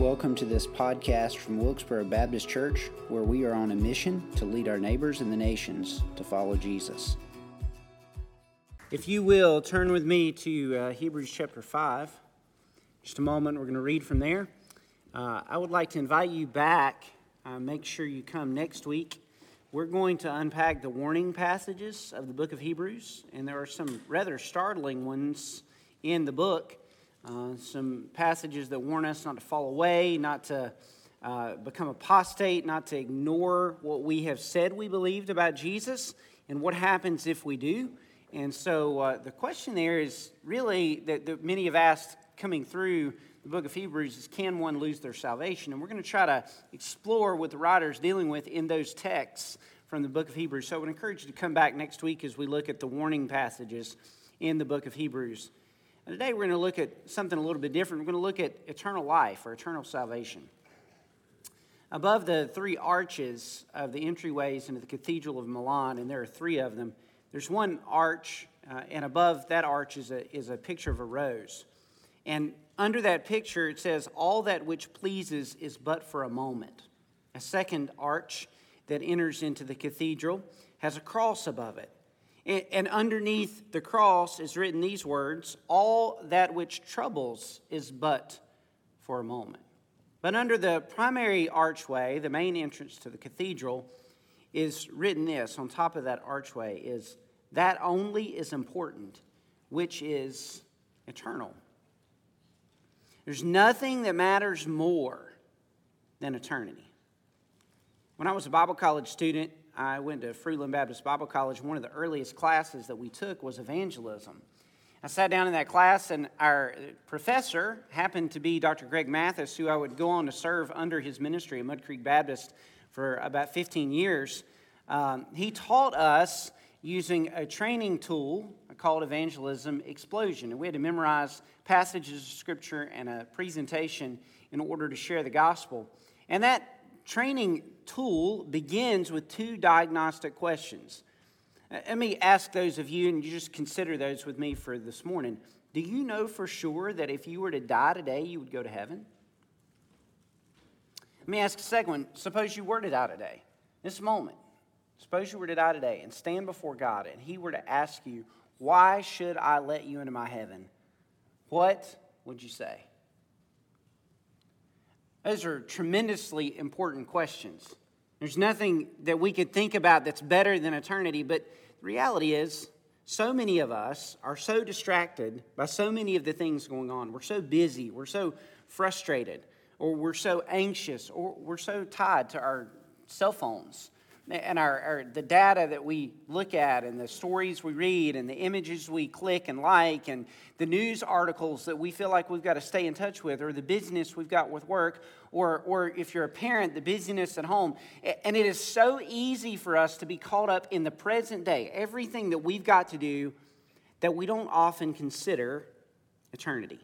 Welcome to this podcast from Wilkesboro Baptist Church, where we are on a mission to lead our neighbors and the nations to follow Jesus. If you will, turn with me to uh, Hebrews chapter 5. Just a moment, we're going to read from there. Uh, I would like to invite you back. Uh, make sure you come next week. We're going to unpack the warning passages of the book of Hebrews, and there are some rather startling ones in the book. Uh, some passages that warn us not to fall away, not to uh, become apostate, not to ignore what we have said we believed about Jesus, and what happens if we do. And so uh, the question there is really that, that many have asked coming through the book of Hebrews is can one lose their salvation? And we're going to try to explore what the writer is dealing with in those texts from the book of Hebrews. So I would encourage you to come back next week as we look at the warning passages in the book of Hebrews. And today we're going to look at something a little bit different. We're going to look at eternal life or eternal salvation. Above the three arches of the entryways into the Cathedral of Milan, and there are three of them, there's one arch, uh, and above that arch is a, is a picture of a rose. And under that picture, it says, All that which pleases is but for a moment. A second arch that enters into the cathedral has a cross above it. And underneath the cross is written these words All that which troubles is but for a moment. But under the primary archway, the main entrance to the cathedral, is written this on top of that archway is that only is important, which is eternal. There's nothing that matters more than eternity. When I was a Bible college student, I went to Fruitland Baptist Bible College. One of the earliest classes that we took was evangelism. I sat down in that class, and our professor happened to be Dr. Greg Mathis, who I would go on to serve under his ministry at Mud Creek Baptist for about 15 years. Um, he taught us using a training tool called Evangelism Explosion. And we had to memorize passages of Scripture and a presentation in order to share the gospel. And that training tool begins with two diagnostic questions. Let me ask those of you, and you just consider those with me for this morning. Do you know for sure that if you were to die today, you would go to heaven? Let me ask a second one. Suppose you were to die today, this moment. Suppose you were to die today and stand before God, and He were to ask you, Why should I let you into my heaven? What would you say? Those are tremendously important questions. There's nothing that we could think about that's better than eternity, but the reality is, so many of us are so distracted by so many of the things going on. We're so busy, we're so frustrated, or we're so anxious, or we're so tied to our cell phones and our, our, the data that we look at and the stories we read and the images we click and like and the news articles that we feel like we've got to stay in touch with or the business we've got with work or, or if you're a parent the busyness at home. And it is so easy for us to be caught up in the present day everything that we've got to do that we don't often consider eternity.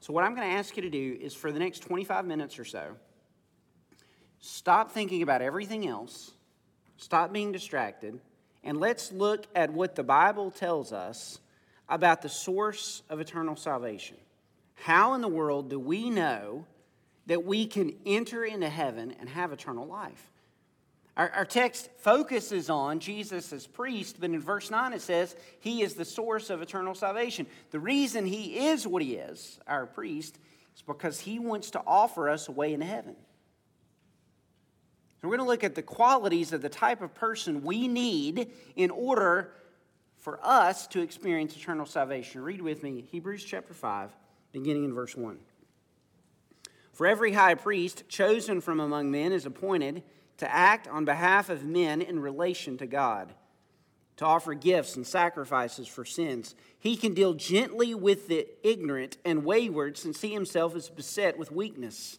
So what i'm going to ask you to do is for the next 25 minutes or so stop thinking about everything else Stop being distracted, and let's look at what the Bible tells us about the source of eternal salvation. How in the world do we know that we can enter into heaven and have eternal life? Our, our, text focuses on Jesus as priest, but in verse 9 it says he is the source of eternal salvation. The reason he is what he is, our priest, is because he wants to offer us a way into heaven. And we're going to look at the qualities of the type of person we need in order for us to experience eternal salvation. Read with me Hebrews chapter 5, beginning in verse 1. For every high priest chosen from among men is appointed to act on behalf of men in relation to God, to offer gifts and sacrifices for sins. He can deal gently with the ignorant and wayward since he himself is beset with weakness.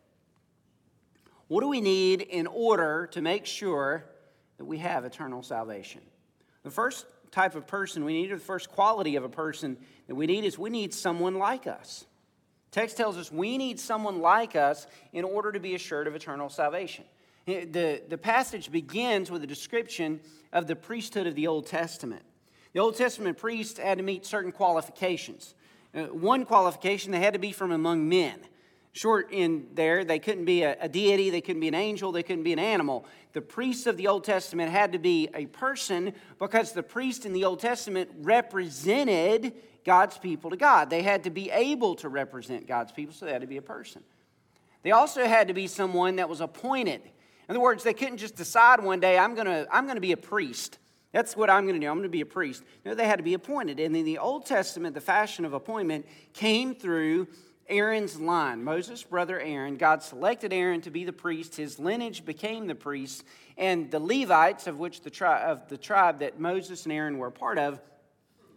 What do we need in order to make sure that we have eternal salvation? The first type of person we need, or the first quality of a person that we need, is we need someone like us. Text tells us we need someone like us in order to be assured of eternal salvation. The, the passage begins with a description of the priesthood of the Old Testament. The Old Testament priests had to meet certain qualifications. Uh, one qualification, they had to be from among men short in there. They couldn't be a, a, deity, they couldn't be an angel, they couldn't be an animal. The priests of the Old Testament had to be a person because the priest in the Old Testament represented God's people to God. They had to be able to represent God's people, so they had to be a person. They also had to be someone that was appointed. In other words, they couldn't just decide one day, I'm going to I'm going to be a priest. That's what I'm going to do. I'm going to be a priest. No, they had to be appointed. And in the Old Testament, the fashion of appointment came through Aaron's line. Moses' brother Aaron, God selected Aaron to be the priest. His lineage became the priest. And the Levites, of which the, tri- of the tribe that Moses and Aaron were a part of,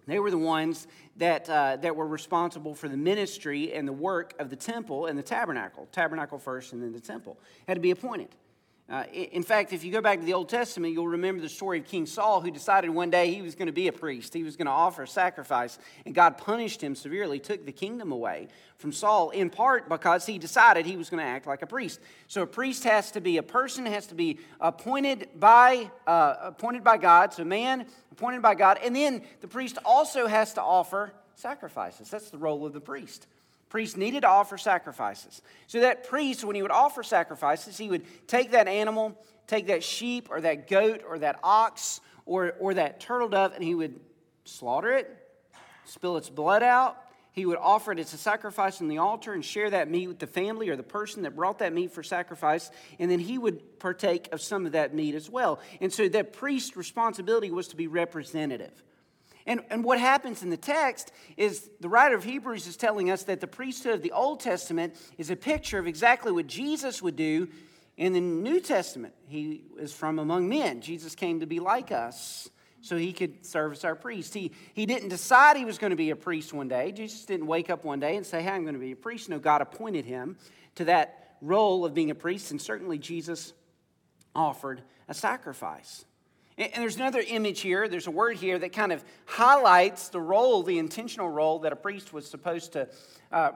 they were the ones that, uh, that were responsible for the ministry and the work of the temple and the tabernacle. Tabernacle first and then the temple. Had to be appointed. Uh, in fact, if you go back to the Old Testament, you'll remember the story of King Saul, who decided one day he was going to be a priest. He was going to offer a sacrifice, and God punished him severely, took the kingdom away from Saul, in part because he decided he was going to act like a priest. So a priest has to be a person, has to be appointed by, uh, appointed by God, so man appointed by God, and then the priest also has to offer sacrifices. That's the role of the priest priest needed to offer sacrifices. So that priest, when he would offer sacrifices, he would take that animal, take that sheep or that goat or that ox or, or that turtle dove, and he would slaughter it, spill its blood out. He would offer it as a sacrifice on the altar and share that meat with the family or the person that brought that meat for sacrifice, and then he would partake of some of that meat as well. And so that priest's responsibility was to be representative. And, and what happens in the text is the writer of Hebrews is telling us that the priesthood of the Old Testament is a picture of exactly what Jesus would do in the New Testament. He is from among men. Jesus came to be like us so he could serve as our priest. He, he didn't decide he was going to be a priest one day. Jesus didn't wake up one day and say, Hey, I'm going to be a priest. No, God appointed him to that role of being a priest, and certainly Jesus offered a sacrifice. And there's another image here, there's a word here that kind of highlights the role, the intentional role that a priest was supposed to uh,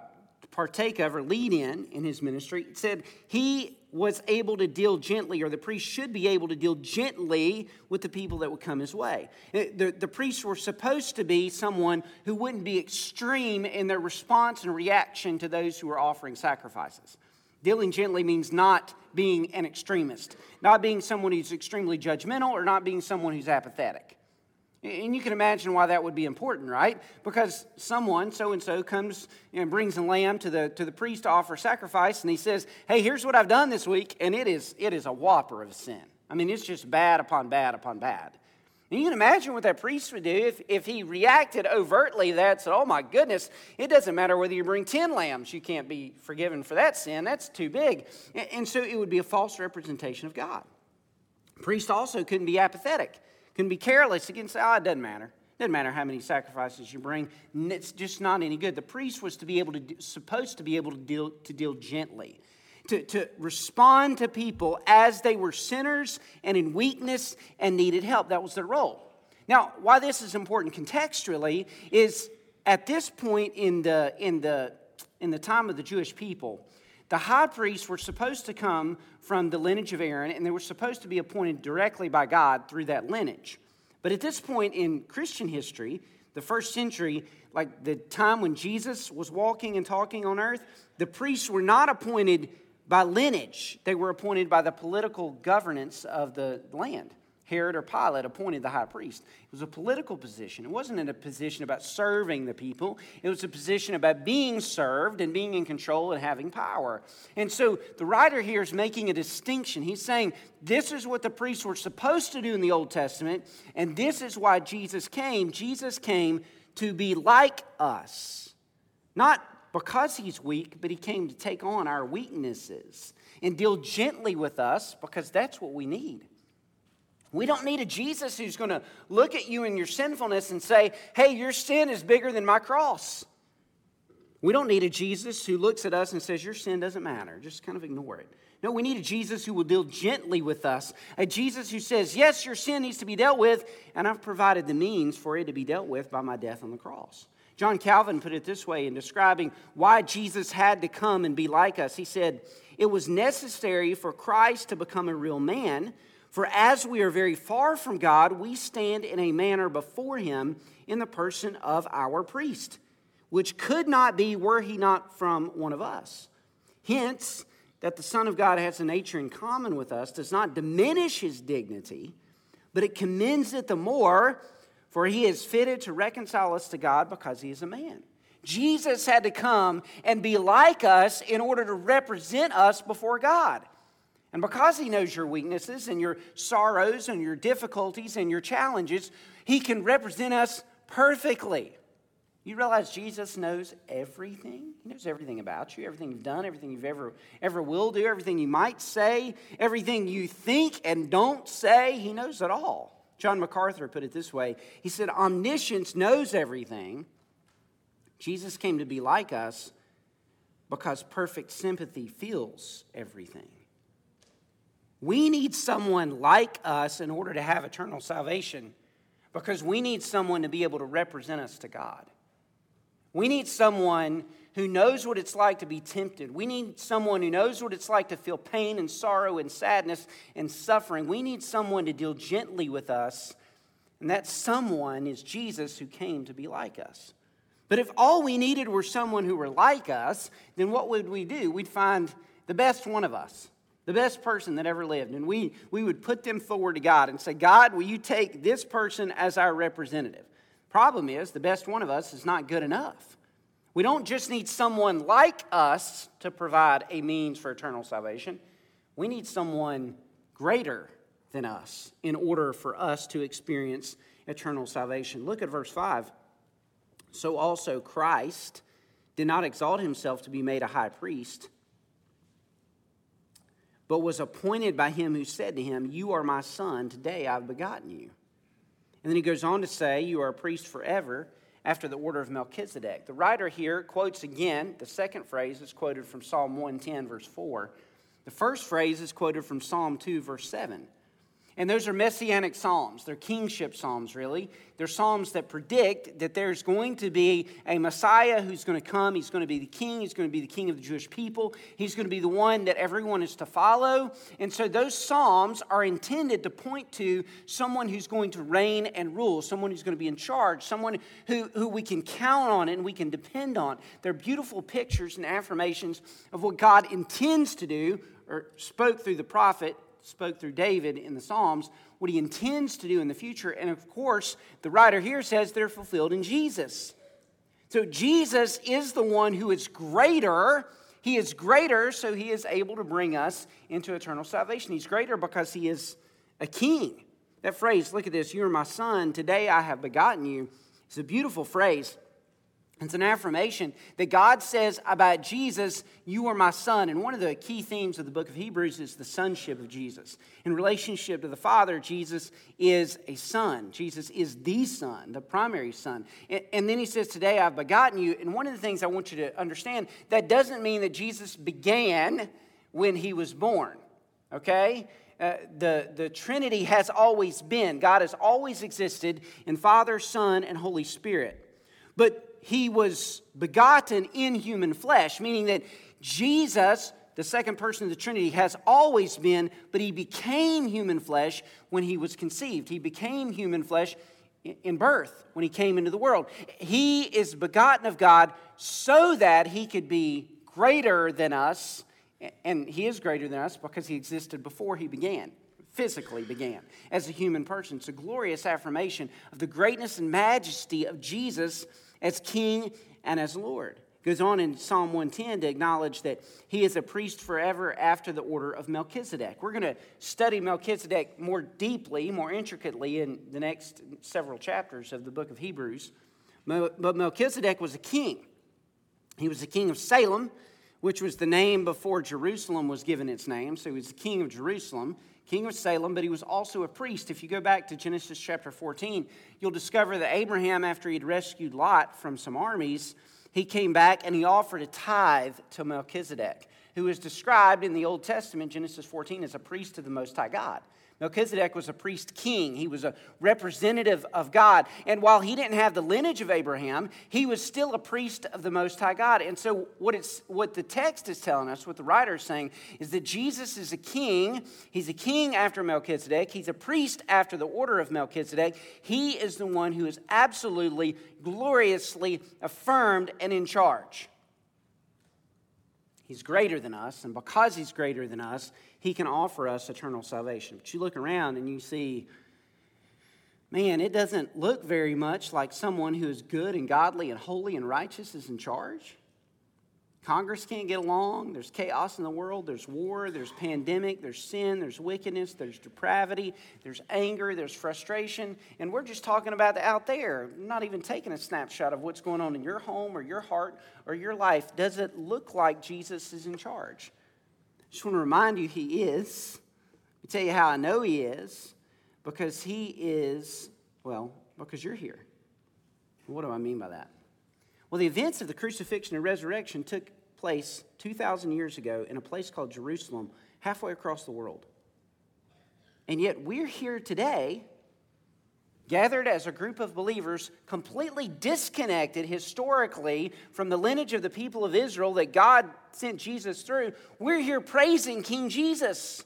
partake of or lead in in his ministry. It said he was able to deal gently, or the priest should be able to deal gently with the people that would come his way. Uh, the, the priests were supposed to be someone who wouldn't be extreme in their response and reaction to those who were offering sacrifices. Dealing gently means not being an extremist, not being someone who's extremely judgmental, or not being someone who's apathetic. And you can imagine why that would be important, right? Because someone, so and so, comes and brings a lamb to the, to the priest to offer sacrifice, and he says, Hey, here's what I've done this week, and it is, it is a whopper of sin. I mean, it's just bad upon bad upon bad. And you can imagine what that priest would do if, if he reacted overtly that said, Oh my goodness, it doesn't matter whether you bring 10 lambs, you can't be forgiven for that sin. That's too big. And, and so it would be a false representation of God. Priest also couldn't be apathetic, couldn't be careless. Say, Oh, it doesn't matter. It doesn't matter how many sacrifices you bring. It's just not any good. The priest was to be able to, supposed to be able to deal, to deal gently to, to respond to people as they were sinners and in weakness and needed help. That was their role. Now, why this is important contextually is at this point in the, in the, in the time of the Jewish people, the high priests were supposed to come from the lineage of Aaron, and they were supposed to be appointed directly by God through that lineage. But at this point in Christian history, the first century, like the time when Jesus was walking and talking on earth, the priests were not appointed by lineage, they were appointed by the political governance of the land. Herod or Pilate appointed the high priest. It was a political position. It wasn't in a position about serving the people, it was a position about being served and being in control and having power. And so the writer here is making a distinction. He's saying this is what the priests were supposed to do in the Old Testament, and this is why Jesus came. Jesus came to be like us. Not because he's weak, but he came to take on our weaknesses and deal gently with us because that's what we need. We don't need a Jesus who's going to look at you in your sinfulness and say, hey, your sin is bigger than my cross. We don't need a Jesus who looks at us and says, your sin doesn't matter. Just kind of ignore it. No, we need a Jesus who will deal gently with us. A Jesus who says, yes, your sin needs to be dealt with, and I've provided the means for it to be dealt with by my death on the cross. John Calvin put it this way in describing why Jesus had to come and be like us. He said, It was necessary for Christ to become a real man for as we are very far from God, we stand in a manner before him in the person of our priest, which could not be were he not from one of us. Hence, that the Son of God has a nature in common with us does not diminish his dignity, but it commends it the more, for he is fitted to reconcile us to God because he is a man. Jesus had to come and be like us in order to represent us before God. And because He knows your weaknesses and your sorrows and your difficulties and your challenges, He can represent us perfectly. You realize Jesus knows everything? He knows everything about you, everything you've done, everything you've ever, ever will do, everything you might say, everything you think and don't say. He knows it all. John MacArthur put it this way He said, Omniscience knows everything. Jesus came to be like us because perfect sympathy feels everything. We need someone like us in order to have eternal salvation because we need someone to be able to represent us to God. We need someone who knows what it's like to be tempted. We need someone who knows what it's like to feel pain and sorrow and sadness and suffering. We need someone to deal gently with us, and that someone is Jesus who came to be like us. But if all we needed were someone who were like us, then what would we do? We'd find the best one of us the best person that ever lived. And we, we would put them forward to God and say, God, will you take this person as our representative? Problem is, the best one of us is not good enough. We don't just need someone like us to provide a means for eternal salvation, we need someone greater than us in order for us to experience eternal salvation. Look at verse 5. So also Christ did not exalt himself to be made a high priest but was appointed by him who said to him, You are my son, today I've begotten you. And then he goes on to say, You are a priest forever after the order of Melchizedek. The writer here quotes again, the second phrase is quoted from Psalm 110, verse 4. The first phrase is quoted from Psalm 2, verse 7. And those are messianic psalms. They're kingship psalms, really. They're psalms that predict that there's going to be a Messiah who's going to come. He's going to be the king. He's going to be the king of the Jewish people. He's going to be the one that everyone is to follow. And so those psalms are intended to point to someone who's going to reign and rule, someone who's going to be in charge, someone who, who we can count on and we can depend on. They're beautiful pictures and affirmations of what God intends to do or spoke through the prophet spoke through David in the Psalms, what he intends to do in the future. And of course, the writer here says they're fulfilled in Jesus. So Jesus is the one who is greater. He is greater, so he is able to bring us into eternal salvation. He's greater because he is a king. That phrase, look at this, you are my son, today I have begotten you. It's a beautiful phrase. It's an affirmation that God says about Jesus, You are my son. And one of the key themes of the book of Hebrews is the sonship of Jesus. In relationship to the Father, Jesus is a son. Jesus is the son, the primary son. And, then he says, Today I've begotten you. And one of the things I want you to understand that doesn't mean that Jesus began when he was born, okay? Uh, the, the Trinity has always been. God has always existed in Father, Son, and Holy Spirit. But he was begotten in human flesh, meaning that Jesus, the second person of the Trinity, has always been, but he became human flesh when he was conceived. He became human flesh in birth when he came into the world. He is begotten of God so that he could be greater than us, and he is greater than us because he existed before he began physically began as a human person. It's a glorious affirmation of the greatness and majesty of Jesus as King and as Lord. Goes on in Psalm 110 to acknowledge that he is a priest forever after the order of Melchizedek. We're going to study Melchizedek more deeply, more intricately in the next several chapters of the book of Hebrews. But Melchizedek was a king. He was the king of Salem, which was the name before Jerusalem was given its name. So he was the king of Jerusalem, king of Salem, but he was also a priest. If you go back to Genesis chapter 14, you'll discover that Abraham, after he'd rescued Lot from some armies, he came back and he offered a tithe to Melchizedek, who is described in the Old Testament, Genesis 14, as a priest to the Most High God. Melchizedek was a priest king. He was a representative of God. And while he didn't have the lineage of Abraham, he was still a priest of the Most High God. And so, what, it's, what the text is telling us, what the writer is saying, is that Jesus is a king. He's a king after Melchizedek, he's a priest after the order of Melchizedek. He is the one who is absolutely, gloriously affirmed and in charge. He's greater than us, and because he's greater than us, he can offer us eternal salvation. But you look around and you see, man, it doesn't look very much like someone who is good and godly and holy and righteous is in charge. Congress can't get along. There's chaos in the world. There's war. There's pandemic. There's sin. There's wickedness. There's depravity. There's anger. There's frustration. And we're just talking about the out there, not even taking a snapshot of what's going on in your home or your heart or your life. Does it look like Jesus is in charge? just want to remind you he is. Let me tell you how I know he is. Because he is, well, because you're here. What do I mean by that? Well, the events of the crucifixion and resurrection took place 2,000 years ago in a place called Jerusalem, halfway across the world. And yet we're here today gathered as a group of believers, completely disconnected historically from the lineage of the people of Israel that God sent Jesus through, we're here praising King Jesus.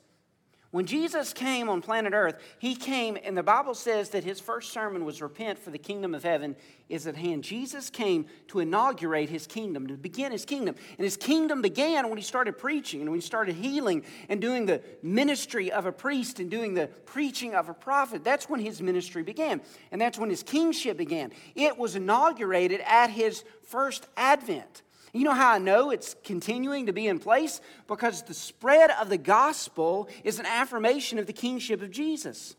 When Jesus came on planet Earth, he came, and the Bible says that his first sermon was Repent, for the kingdom of heaven is at hand. Jesus came to inaugurate his kingdom, to begin his kingdom. And his kingdom began when he started preaching and when he started healing and doing the ministry of a priest and doing the preaching of a prophet. That's when his ministry began. And that's when his kingship began. It was inaugurated at his first advent. You know how I know it's continuing to be in place? Because the spread of the gospel is an affirmation of the kingship of Jesus.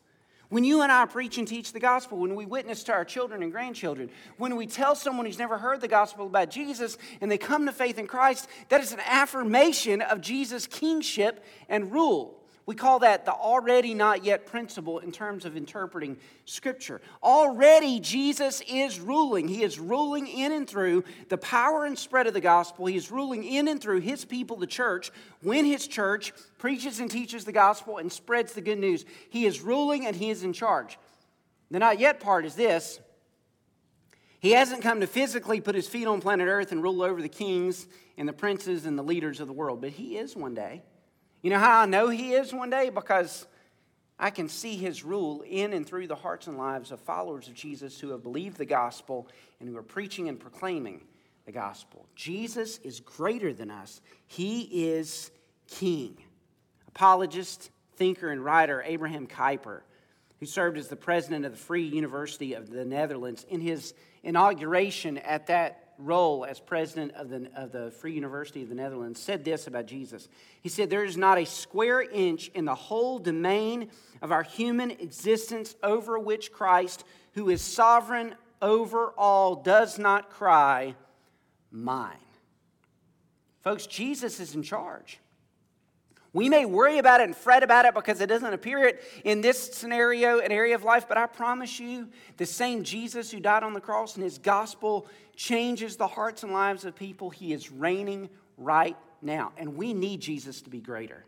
When you and I preach and teach the gospel, when we witness to our children and grandchildren, when we tell someone who's never heard the gospel about Jesus and they come to faith in Christ, that is an affirmation of Jesus' kingship and rule. We call that the already not yet principle in terms of interpreting Scripture. Already, Jesus is ruling. He is ruling in and through the power and spread of the gospel. He is ruling in and through His people, the church, when His church preaches and teaches the gospel and spreads the good news. He is ruling and He is in charge. The not yet part is this He hasn't come to physically put His feet on planet Earth and rule over the kings and the princes and the leaders of the world, but He is one day. You know how I know He is one day? Because I can see His rule in and through the hearts and lives of followers of Jesus who have believed the gospel and who are preaching and proclaiming the gospel. Jesus is greater than us, He is King. Apologist, thinker, and writer Abraham Kuyper, who served as the president of the Free University of the Netherlands, in his inauguration at that role as president of the, of the Free University of the Netherlands, said this about Jesus. He said, There is not a square inch in the whole domain of our human existence over which Christ, who is sovereign over all, does not cry, Mine. Folks, Jesus is in charge. We may worry about it and fret about it because it doesn't appear it in this scenario, an area of life, but I promise you, the same Jesus who died on the cross and his gospel changes the hearts and lives of people. He is reigning right now. And we need Jesus to be greater.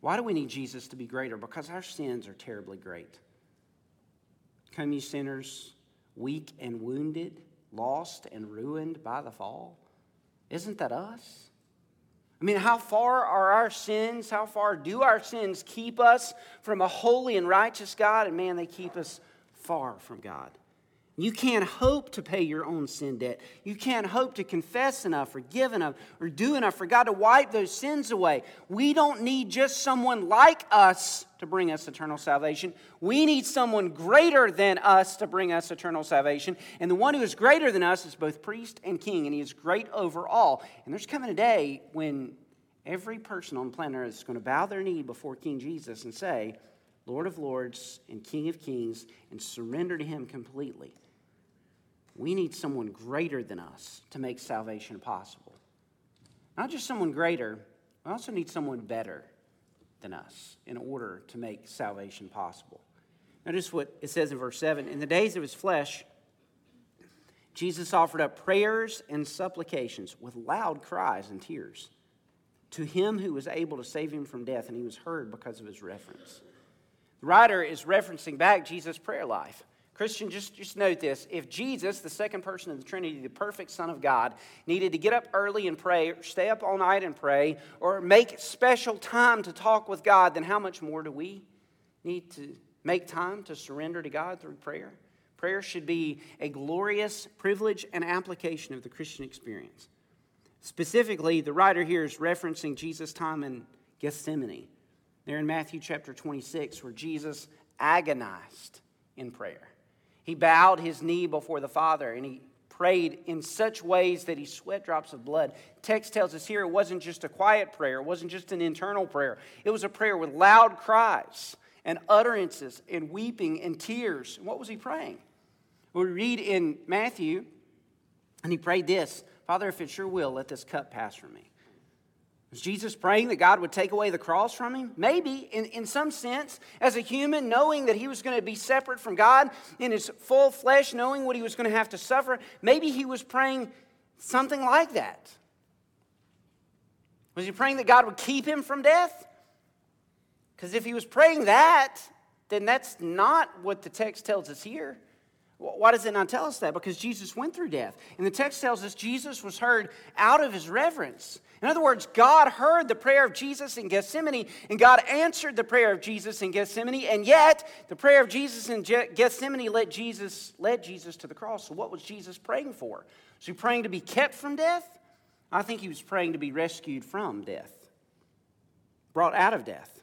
Why do we need Jesus to be greater? Because our sins are terribly great. Come, you sinners, weak and wounded, lost and ruined by the fall. Isn't that us? I mean, how far are our sins? How far do our sins keep us from a holy and righteous God? And man, they keep us far from God. You can't hope to pay your own sin debt. You can't hope to confess enough, forgive enough, or do enough for God to wipe those sins away. We don't need just someone like us to bring us eternal salvation. We need someone greater than us to bring us eternal salvation. And the one who is greater than us is both priest and king, and he is great over all. And there's coming a day when every person on planet Earth is going to bow their knee before King Jesus and say, Lord of Lords and King of Kings, and surrender to him completely. We need someone greater than us to make salvation possible. Not just someone greater, we also need someone better than us in order to make salvation possible. Notice what it says in verse 7 In the days of his flesh, Jesus offered up prayers and supplications with loud cries and tears to him who was able to save him from death, and he was heard because of his reference. The writer is referencing back Jesus' prayer life. Christian, just, just note this. If Jesus, the second person of the Trinity, the perfect Son of God, needed to get up early and pray, or stay up all night and pray, or make special time to talk with God, then how much more do we need to make time to surrender to God through prayer? Prayer should be a glorious privilege and application of the Christian experience. Specifically, the writer here is referencing Jesus' time in Gethsemane, there in Matthew chapter 26, where Jesus agonized in prayer. He bowed his knee before the Father and he prayed in such ways that he sweat drops of blood. Text tells us here it wasn't just a quiet prayer, it wasn't just an internal prayer. It was a prayer with loud cries and utterances and weeping and tears. what was he praying? We read in Matthew, and he prayed this Father, if it's your will, let this cup pass from me. Was Jesus praying that God would take away the cross from him? Maybe, in, in some sense, as a human, knowing that he was going to be separate from God in his full flesh, knowing what he was going to have to suffer, maybe he was praying something like that. Was he praying that God would keep him from death? Because if he was praying that, then that's not what the text tells us here. Why does it not tell us that? Because Jesus went through death. And the text tells us Jesus was heard out of his reverence. In other words, God heard the prayer of Jesus in Gethsemane, and God answered the prayer of Jesus in Gethsemane, and yet the prayer of Jesus in Gethsemane led Jesus, led Jesus to the cross. So, what was Jesus praying for? Was he praying to be kept from death? I think he was praying to be rescued from death, brought out of death.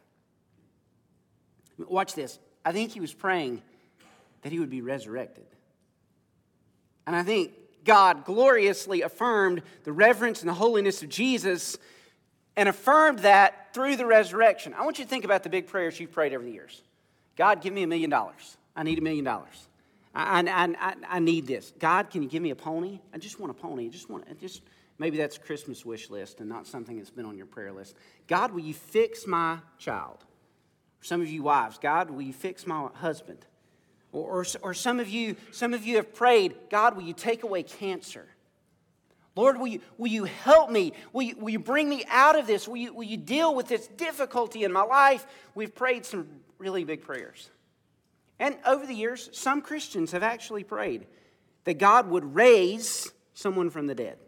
Watch this. I think he was praying that he would be resurrected. And I think God gloriously affirmed the reverence and the holiness of Jesus and affirmed that through the resurrection. I want you to think about the big prayers you've prayed over the years God, give me a million dollars. I need a million dollars. I, I, I, I need this. God, can you give me a pony? I just want a pony. I just want, I just, maybe that's a Christmas wish list and not something that's been on your prayer list. God, will you fix my child? some of you wives, God, will you fix my husband? Or, or, or, some of you, some of you have prayed, God, will you take away cancer? Lord, will you, will you help me? Will you, will you bring me out of this? Will you, will you deal with this difficulty in my life? We've prayed some really big prayers. And over the years, some Christians have actually prayed that God would raise someone from the dead.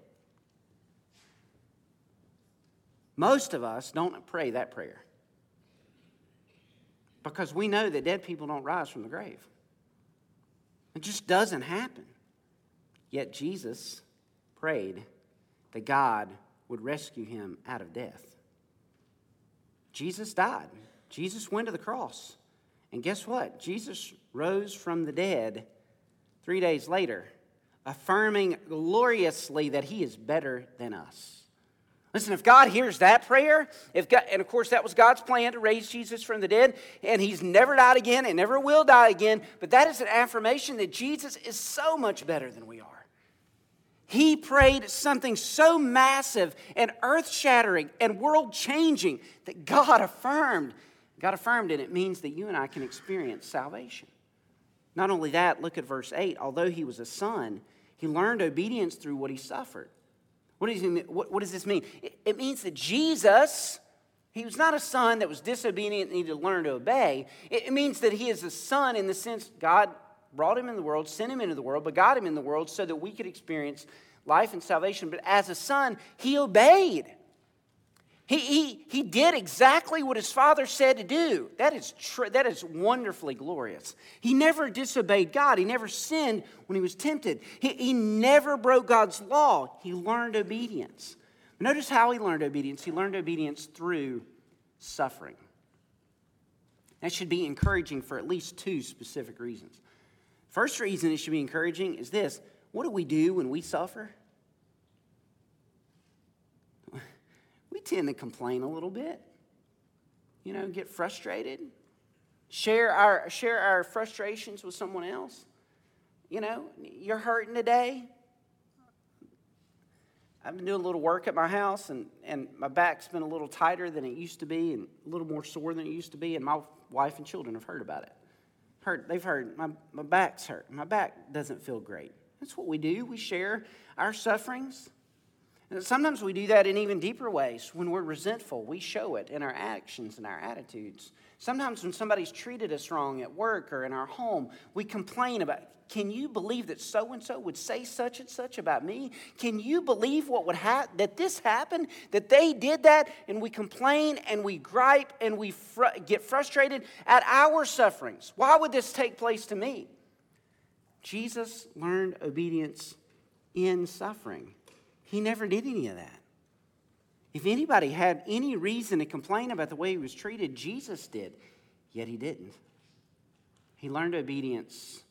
Most of us don't pray that prayer because we know that dead people don't rise from the grave. It just doesn't happen. Yet Jesus prayed that God would rescue him out of death. Jesus died. Jesus went to the cross. And guess what? Jesus rose from the dead three days later, affirming gloriously that he is better than us. Listen, if God hears that prayer, if God, and of course that was God's plan to raise Jesus from the dead, and he's never died again and never will die again, but that is an affirmation that Jesus is so much better than we are. He prayed something so massive and earth shattering and world changing that God affirmed. God affirmed it. It means that you and I can experience salvation. Not only that, look at verse 8. Although he was a son, he learned obedience through what he suffered. What does, he, what, what does this mean? It, it means that Jesus, he was not a son that was disobedient and needed to learn to obey. It, it means that he is a son in the sense God brought him in the world, sent him into the world, but got him in the world so that we could experience life and salvation. But as a son, he obeyed. He, he, he did exactly what his father said to do. That is, tr- that is wonderfully glorious. He never disobeyed God. He never sinned when he was tempted. He, he never broke God's law. He learned obedience. Notice how he learned obedience. He learned obedience through suffering. That should be encouraging for at least two specific reasons. First reason it should be encouraging is this what do we do when we suffer? Tend to complain a little bit, you know, get frustrated, share our, share our frustrations with someone else. You know, you're hurting today. I've been doing a little work at my house, and, and my back's been a little tighter than it used to be, and a little more sore than it used to be, and my wife and children have heard about it. Heard, they've heard my, my back's hurt. My back doesn't feel great. That's what we do. We share our sufferings. And sometimes we do that in even deeper ways. When we're resentful, we show it in our actions and our attitudes. Sometimes when somebody's treated us wrong at work or in our home, we complain about, can you believe that so and so would say such and such about me? Can you believe what would ha- that this happened? That they did that? And we complain and we gripe and we fr- get frustrated at our sufferings. Why would this take place to me? Jesus learned obedience in suffering. He never did any of that. If anybody had any reason to complain about the way he was treated, Jesus did, yet he didn't. He learned obedience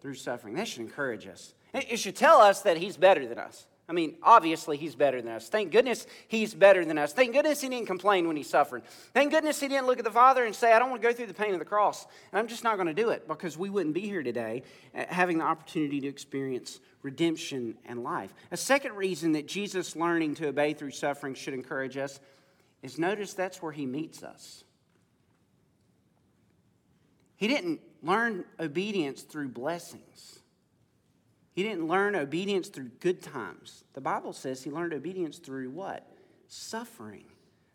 through suffering. That should encourage us. It should tell us that he's better than us. I mean, obviously, he's better than us. Thank goodness he's better than us. Thank goodness he didn't complain when he suffered. Thank goodness he didn't look at the Father and say, I don't want to go through the pain of the cross. And I'm just not going to do it because we wouldn't be here today uh, having the opportunity to experience redemption and life. A second reason that Jesus learning to obey through suffering should encourage us is notice that's where he meets us. He didn't learn obedience through blessings. He didn't learn obedience through good times. The Bible says he learned obedience through what? Suffering.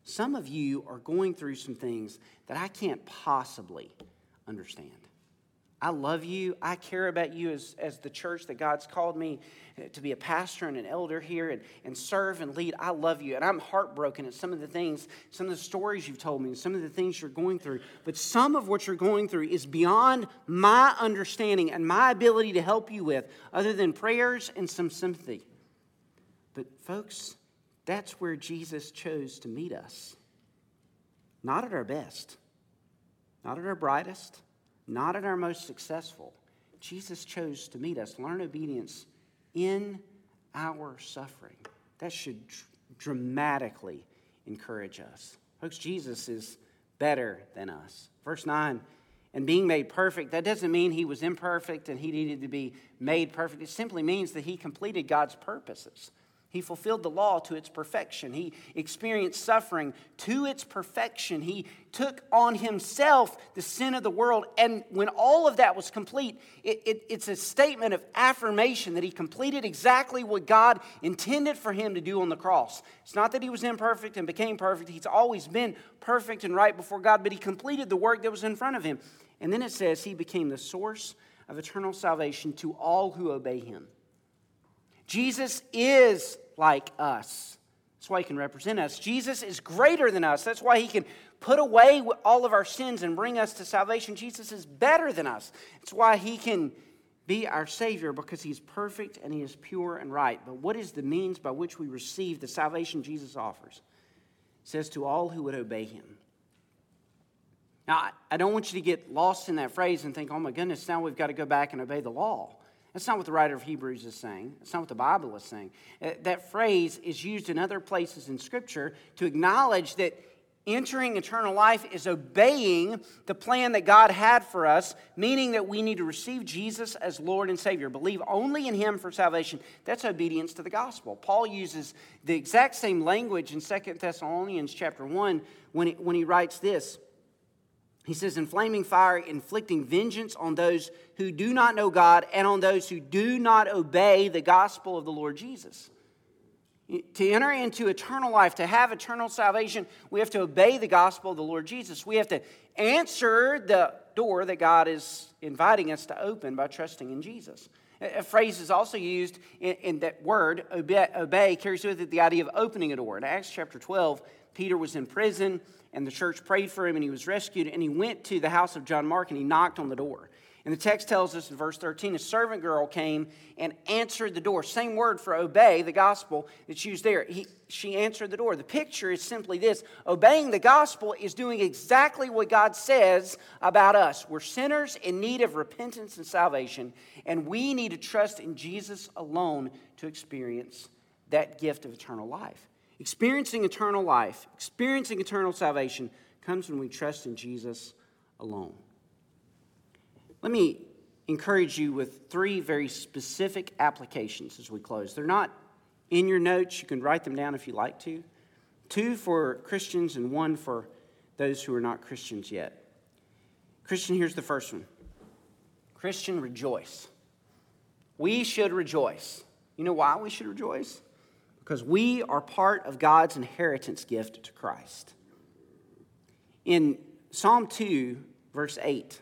Some of you are going through some things that I can't possibly understand. I love you. I care about you as, as the church that God's called me eh, to be a pastor and an elder here and, and serve and lead. I love you. And I'm heartbroken at some of the things, some of the stories you've told me, and some of the things you're going through. But some of what you're going through is beyond my understanding and my ability to help you with, other than prayers and some sympathy. But, folks, that's where Jesus chose to meet us. Not at our best, not at our brightest not at our most successful. Jesus chose to meet us, learn obedience in our suffering. That should dramatically encourage us. Folks, Jesus is better than us. Verse 9, and being made perfect, that doesn't mean he was imperfect and he needed to be made perfect. It simply means that he completed God's purposes. He fulfilled the law to its perfection. He experienced suffering to its perfection. He took on himself the sin of the world. And when all of that was complete, it, it, it's a statement of affirmation that he completed exactly what God intended for him to do on the cross. It's not that he was imperfect and became perfect, he's always been perfect and right before God, but he completed the work that was in front of him. And then it says he became the source of eternal salvation to all who obey him. Jesus is like us. That's why he can represent us. Jesus is greater than us. That's why he can put away all of our sins and bring us to salvation. Jesus is better than us. It's why he can be our Savior because he's perfect and he is pure and right. But what is the means by which we receive the salvation Jesus offers? It says, To all who would obey him. Now, I don't want you to get lost in that phrase and think, oh my goodness, now we've got to go back and obey the law. That's not what the writer of Hebrews is saying. That's not what the Bible is saying. Uh, that phrase is used in other places in Scripture to acknowledge that entering eternal life is obeying the plan that God had for us, meaning that we need to receive Jesus as Lord and Savior, believe only in Him for salvation. That's obedience to the gospel. Paul uses the exact same language in 2 Thessalonians chapter 1 when he, when he writes this. He says, in flaming fire, inflicting vengeance on those who do not know God and on those who do not obey the gospel of the Lord Jesus. To enter into eternal life, to have eternal salvation, we have to obey the gospel of the Lord Jesus. We have to answer the door that God is inviting us to open by trusting in Jesus. A phrase is also used in, in that word, obey, obey, carries with it the idea of opening a door. In Acts chapter 12, Peter was in prison, and the church prayed for him, and he was rescued. And he went to the house of John Mark and he knocked on the door. And the text tells us in verse 13 a servant girl came and answered the door. Same word for obey, the gospel that's used there. He, she answered the door. The picture is simply this obeying the gospel is doing exactly what God says about us. We're sinners in need of repentance and salvation, and we need to trust in Jesus alone to experience that gift of eternal life. Experiencing eternal life, experiencing eternal salvation comes when we trust in Jesus alone. Let me encourage you with three very specific applications as we close. They're not in your notes, you can write them down if you like to. Two for Christians and one for those who are not Christians yet. Christian, here's the first one Christian, rejoice. We should rejoice. You know why we should rejoice? Because we are part of God's inheritance gift to Christ. In Psalm 2, verse 8,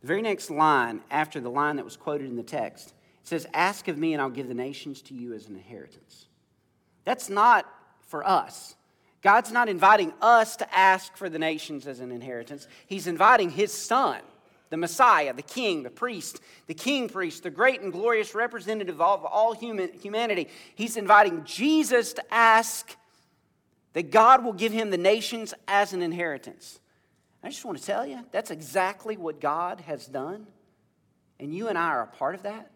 the very next line after the line that was quoted in the text, it says, Ask of me, and I'll give the nations to you as an inheritance. That's not for us. God's not inviting us to ask for the nations as an inheritance. He's inviting His Son, the Messiah, the King, the priest, the King priest, the great and glorious representative of all human, humanity. He's inviting Jesus to ask that God will give him the nations as an inheritance. I just want to tell you, that's exactly what God has done. And you and I are a part of that.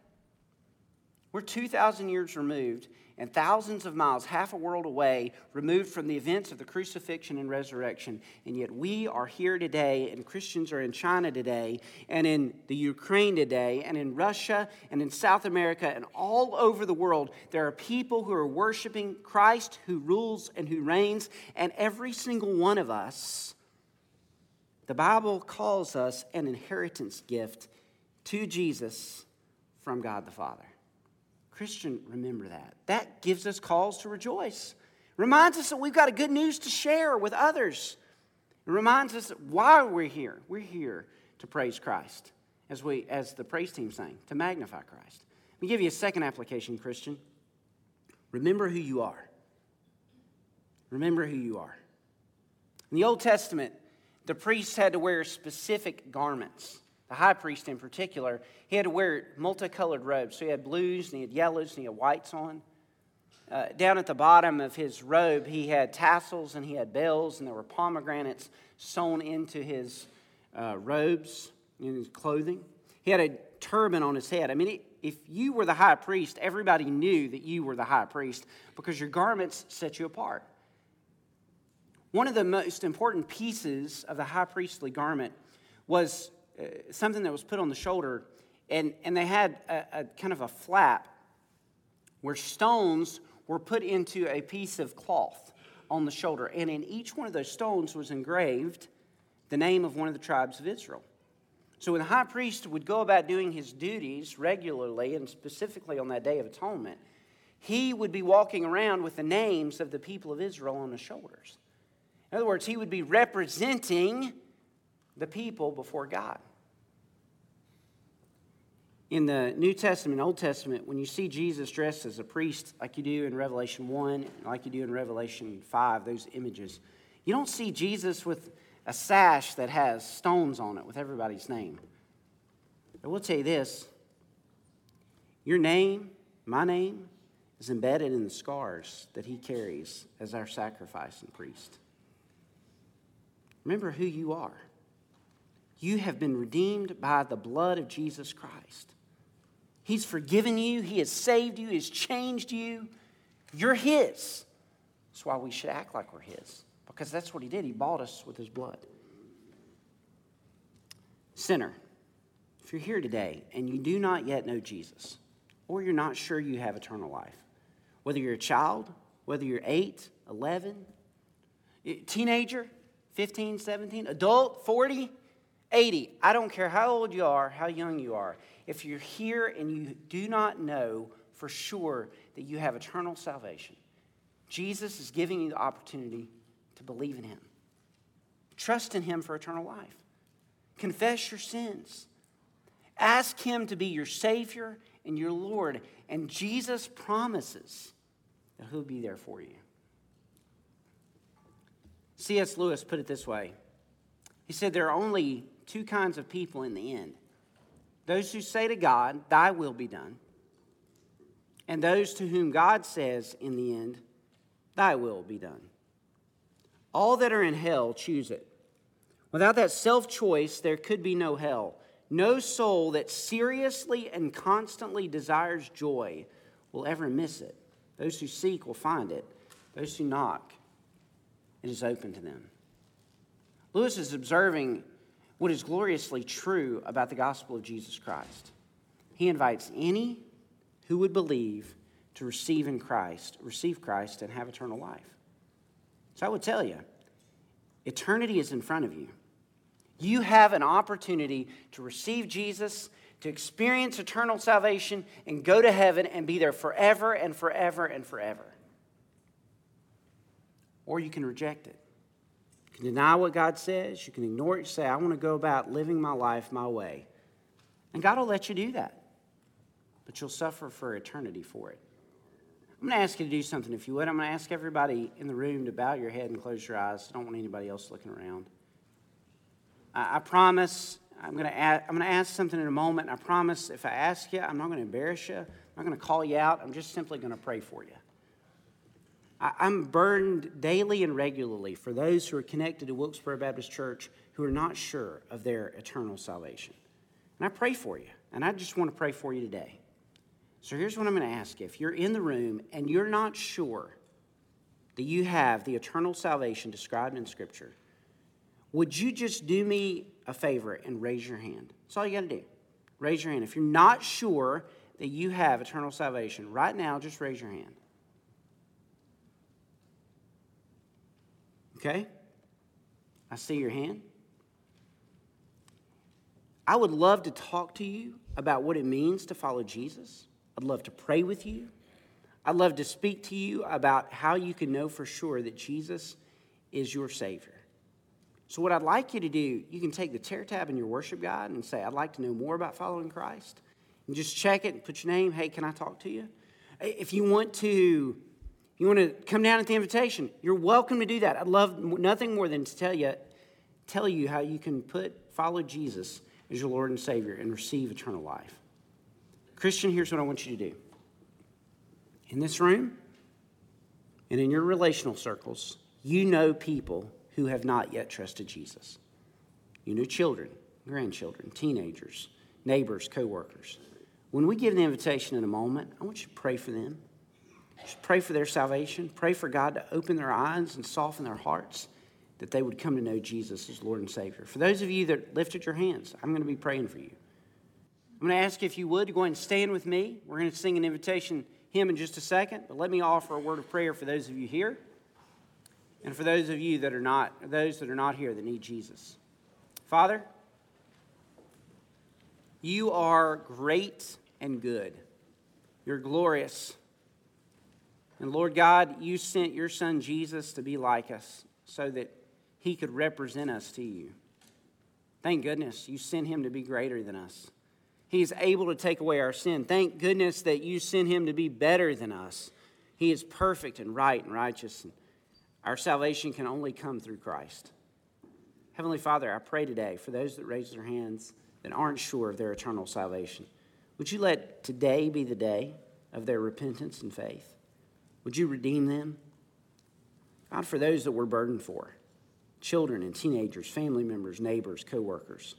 We're 2,000 years removed and thousands of miles, half a world away, removed from the events of the crucifixion and resurrection. And yet we are here today, and Christians are in China today, and in the Ukraine today, and in Russia, and in South America, and all over the world. There are people who are worshiping Christ who rules and who reigns, and every single one of us the Bible calls us an inheritance gift to Jesus from God the Father. Christian, remember that. That gives us cause to rejoice. Reminds us that we've got a good news to share with others. It reminds us why we're here. We're here to praise Christ, as we as the praise team sang, to magnify Christ. Let me give you a second application, Christian. Remember who you are. Remember who you are. In the Old Testament, the priests had to wear specific garments. The high priest, in particular, he had to wear multicolored robes. So he had blues, and he had yellows, and he had whites on. Uh, down at the bottom of his robe, he had tassels and he had bells, and there were pomegranates sewn into his uh, robes, in his clothing. He had a turban on his head. I mean, if you were the high priest, everybody knew that you were the high priest because your garments set you apart. One of the most important pieces of the high priestly garment was uh, something that was put on the shoulder, and, and they had a, a kind of a flap where stones were put into a piece of cloth on the shoulder. And in each one of those stones was engraved the name of one of the tribes of Israel. So when the high priest would go about doing his duties regularly, and specifically on that day of atonement, he would be walking around with the names of the people of Israel on his shoulders. In other words, he would be representing the people before God. In the New Testament, Old Testament, when you see Jesus dressed as a priest, like you do in Revelation 1, like you do in Revelation 5, those images, you don't see Jesus with a sash that has stones on it with everybody's name. I will tell you this your name, my name, is embedded in the scars that he carries as our sacrifice and priest. Remember who you are. You have been redeemed by the blood of Jesus Christ. He's forgiven you, He has saved you, He has changed you. You're His. That's why we should act like we're His, because that's what He did. He bought us with His blood. Sinner, if you're here today and you do not yet know Jesus, or you're not sure you have eternal life, whether you're a child, whether you're 8, 11, teenager, 15, 17, adult, 40, 80. I don't care how old you are, how young you are. If you're here and you do not know for sure that you have eternal salvation, Jesus is giving you the opportunity to believe in him. Trust in him for eternal life. Confess your sins. Ask him to be your Savior and your Lord. And Jesus promises that he'll be there for you. C.S. Lewis put it this way He said, There are only two kinds of people in the end those who say to God, Thy will be done, and those to whom God says in the end, Thy will be done. All that are in hell choose it. Without that self choice, there could be no hell. No soul that seriously and constantly desires joy will ever miss it. Those who seek will find it. Those who knock, it is open to them. Lewis is observing what is gloriously true about the gospel of Jesus Christ. He invites any who would believe to receive in Christ, receive Christ, and have eternal life. So I would tell you, eternity is in front of you. You have an opportunity to receive Jesus, to experience eternal salvation, and go to heaven and be there forever and forever and forever. Or you can reject it. Can deny what God says. You can ignore it. You say, I want to go about living my life my way. And God will let you do that. But you'll suffer for eternity for it. I'm going to ask you to do something if you would. I'm going to ask everybody in the room to bow your head and close your eyes. I don't want anybody else looking around. I, I promise I'm going, to ask, I'm going to ask something in a moment. I promise if I ask you, I'm not going to embarrass you. I'm not going to call you out. I'm just simply going to pray for you. I'm burdened daily and regularly for those who are connected to Wilkesboro Baptist Church who are not sure of their eternal salvation. And I pray for you. And I just want to pray for you today. So here's what I'm going to ask you. If you're in the room and you're not sure that you have the eternal salvation described in Scripture, would you just do me a favor and raise your hand? That's all you got to do. Raise your hand. If you're not sure that you have eternal salvation, right now, just raise your hand. Okay? I see your hand. I would love to talk to you about what it means to follow Jesus. I'd love to pray with you. I'd love to speak to you about how you can know for sure that Jesus is your Savior. So, what I'd like you to do, you can take the tear tab in your worship guide and say, I'd like to know more about following Christ. And just check it and put your name. Hey, can I talk to you? If you want to, you want to come down at the invitation, you're welcome to do that. I'd love nothing more than to tell you, tell you how you can put follow Jesus as your Lord and Savior and receive eternal life. Christian, here's what I want you to do. In this room and in your relational circles, you know people who have not yet trusted Jesus. You know children, grandchildren, teenagers, neighbors, coworkers. When we give the invitation in a moment, I want you to pray for them. Just pray for their salvation. Pray for God to open their eyes and soften their hearts that they would come to know Jesus as Lord and Savior. For those of you that lifted your hands, I'm going to be praying for you. I'm going to ask you if you would to go ahead and stand with me. We're going to sing an invitation hymn in just a second, but let me offer a word of prayer for those of you here. And for those of you that are not, those that are not here that need Jesus. Father, you are great and good. You're glorious. And Lord God, you sent your son Jesus to be like us so that he could represent us to you. Thank goodness you sent him to be greater than us. He is able to take away our sin. Thank goodness that you sent him to be better than us. He is perfect and right and righteous. And our salvation can only come through Christ. Heavenly Father, I pray today for those that raise their hands that aren't sure of their eternal salvation. Would you let today be the day of their repentance and faith? Would you redeem them? God, for those that we're burdened for, children and teenagers, family members, neighbors, co workers,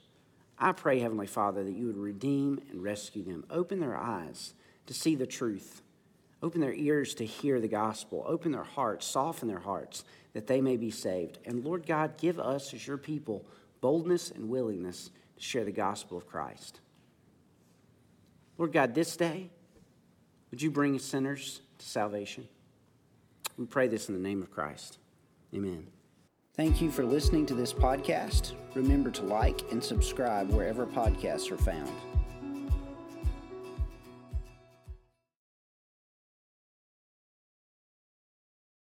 I pray, Heavenly Father, that you would redeem and rescue them. Open their eyes to see the truth Open their ears to hear the gospel. Open their hearts, soften their hearts, that they may be saved. And Lord God, give us as your people boldness and willingness to share the gospel of Christ. Lord God, this day, would you bring sinners to salvation? We pray this in the name of Christ. Amen. Thank you for listening to this podcast. Remember to like and subscribe wherever podcasts are found.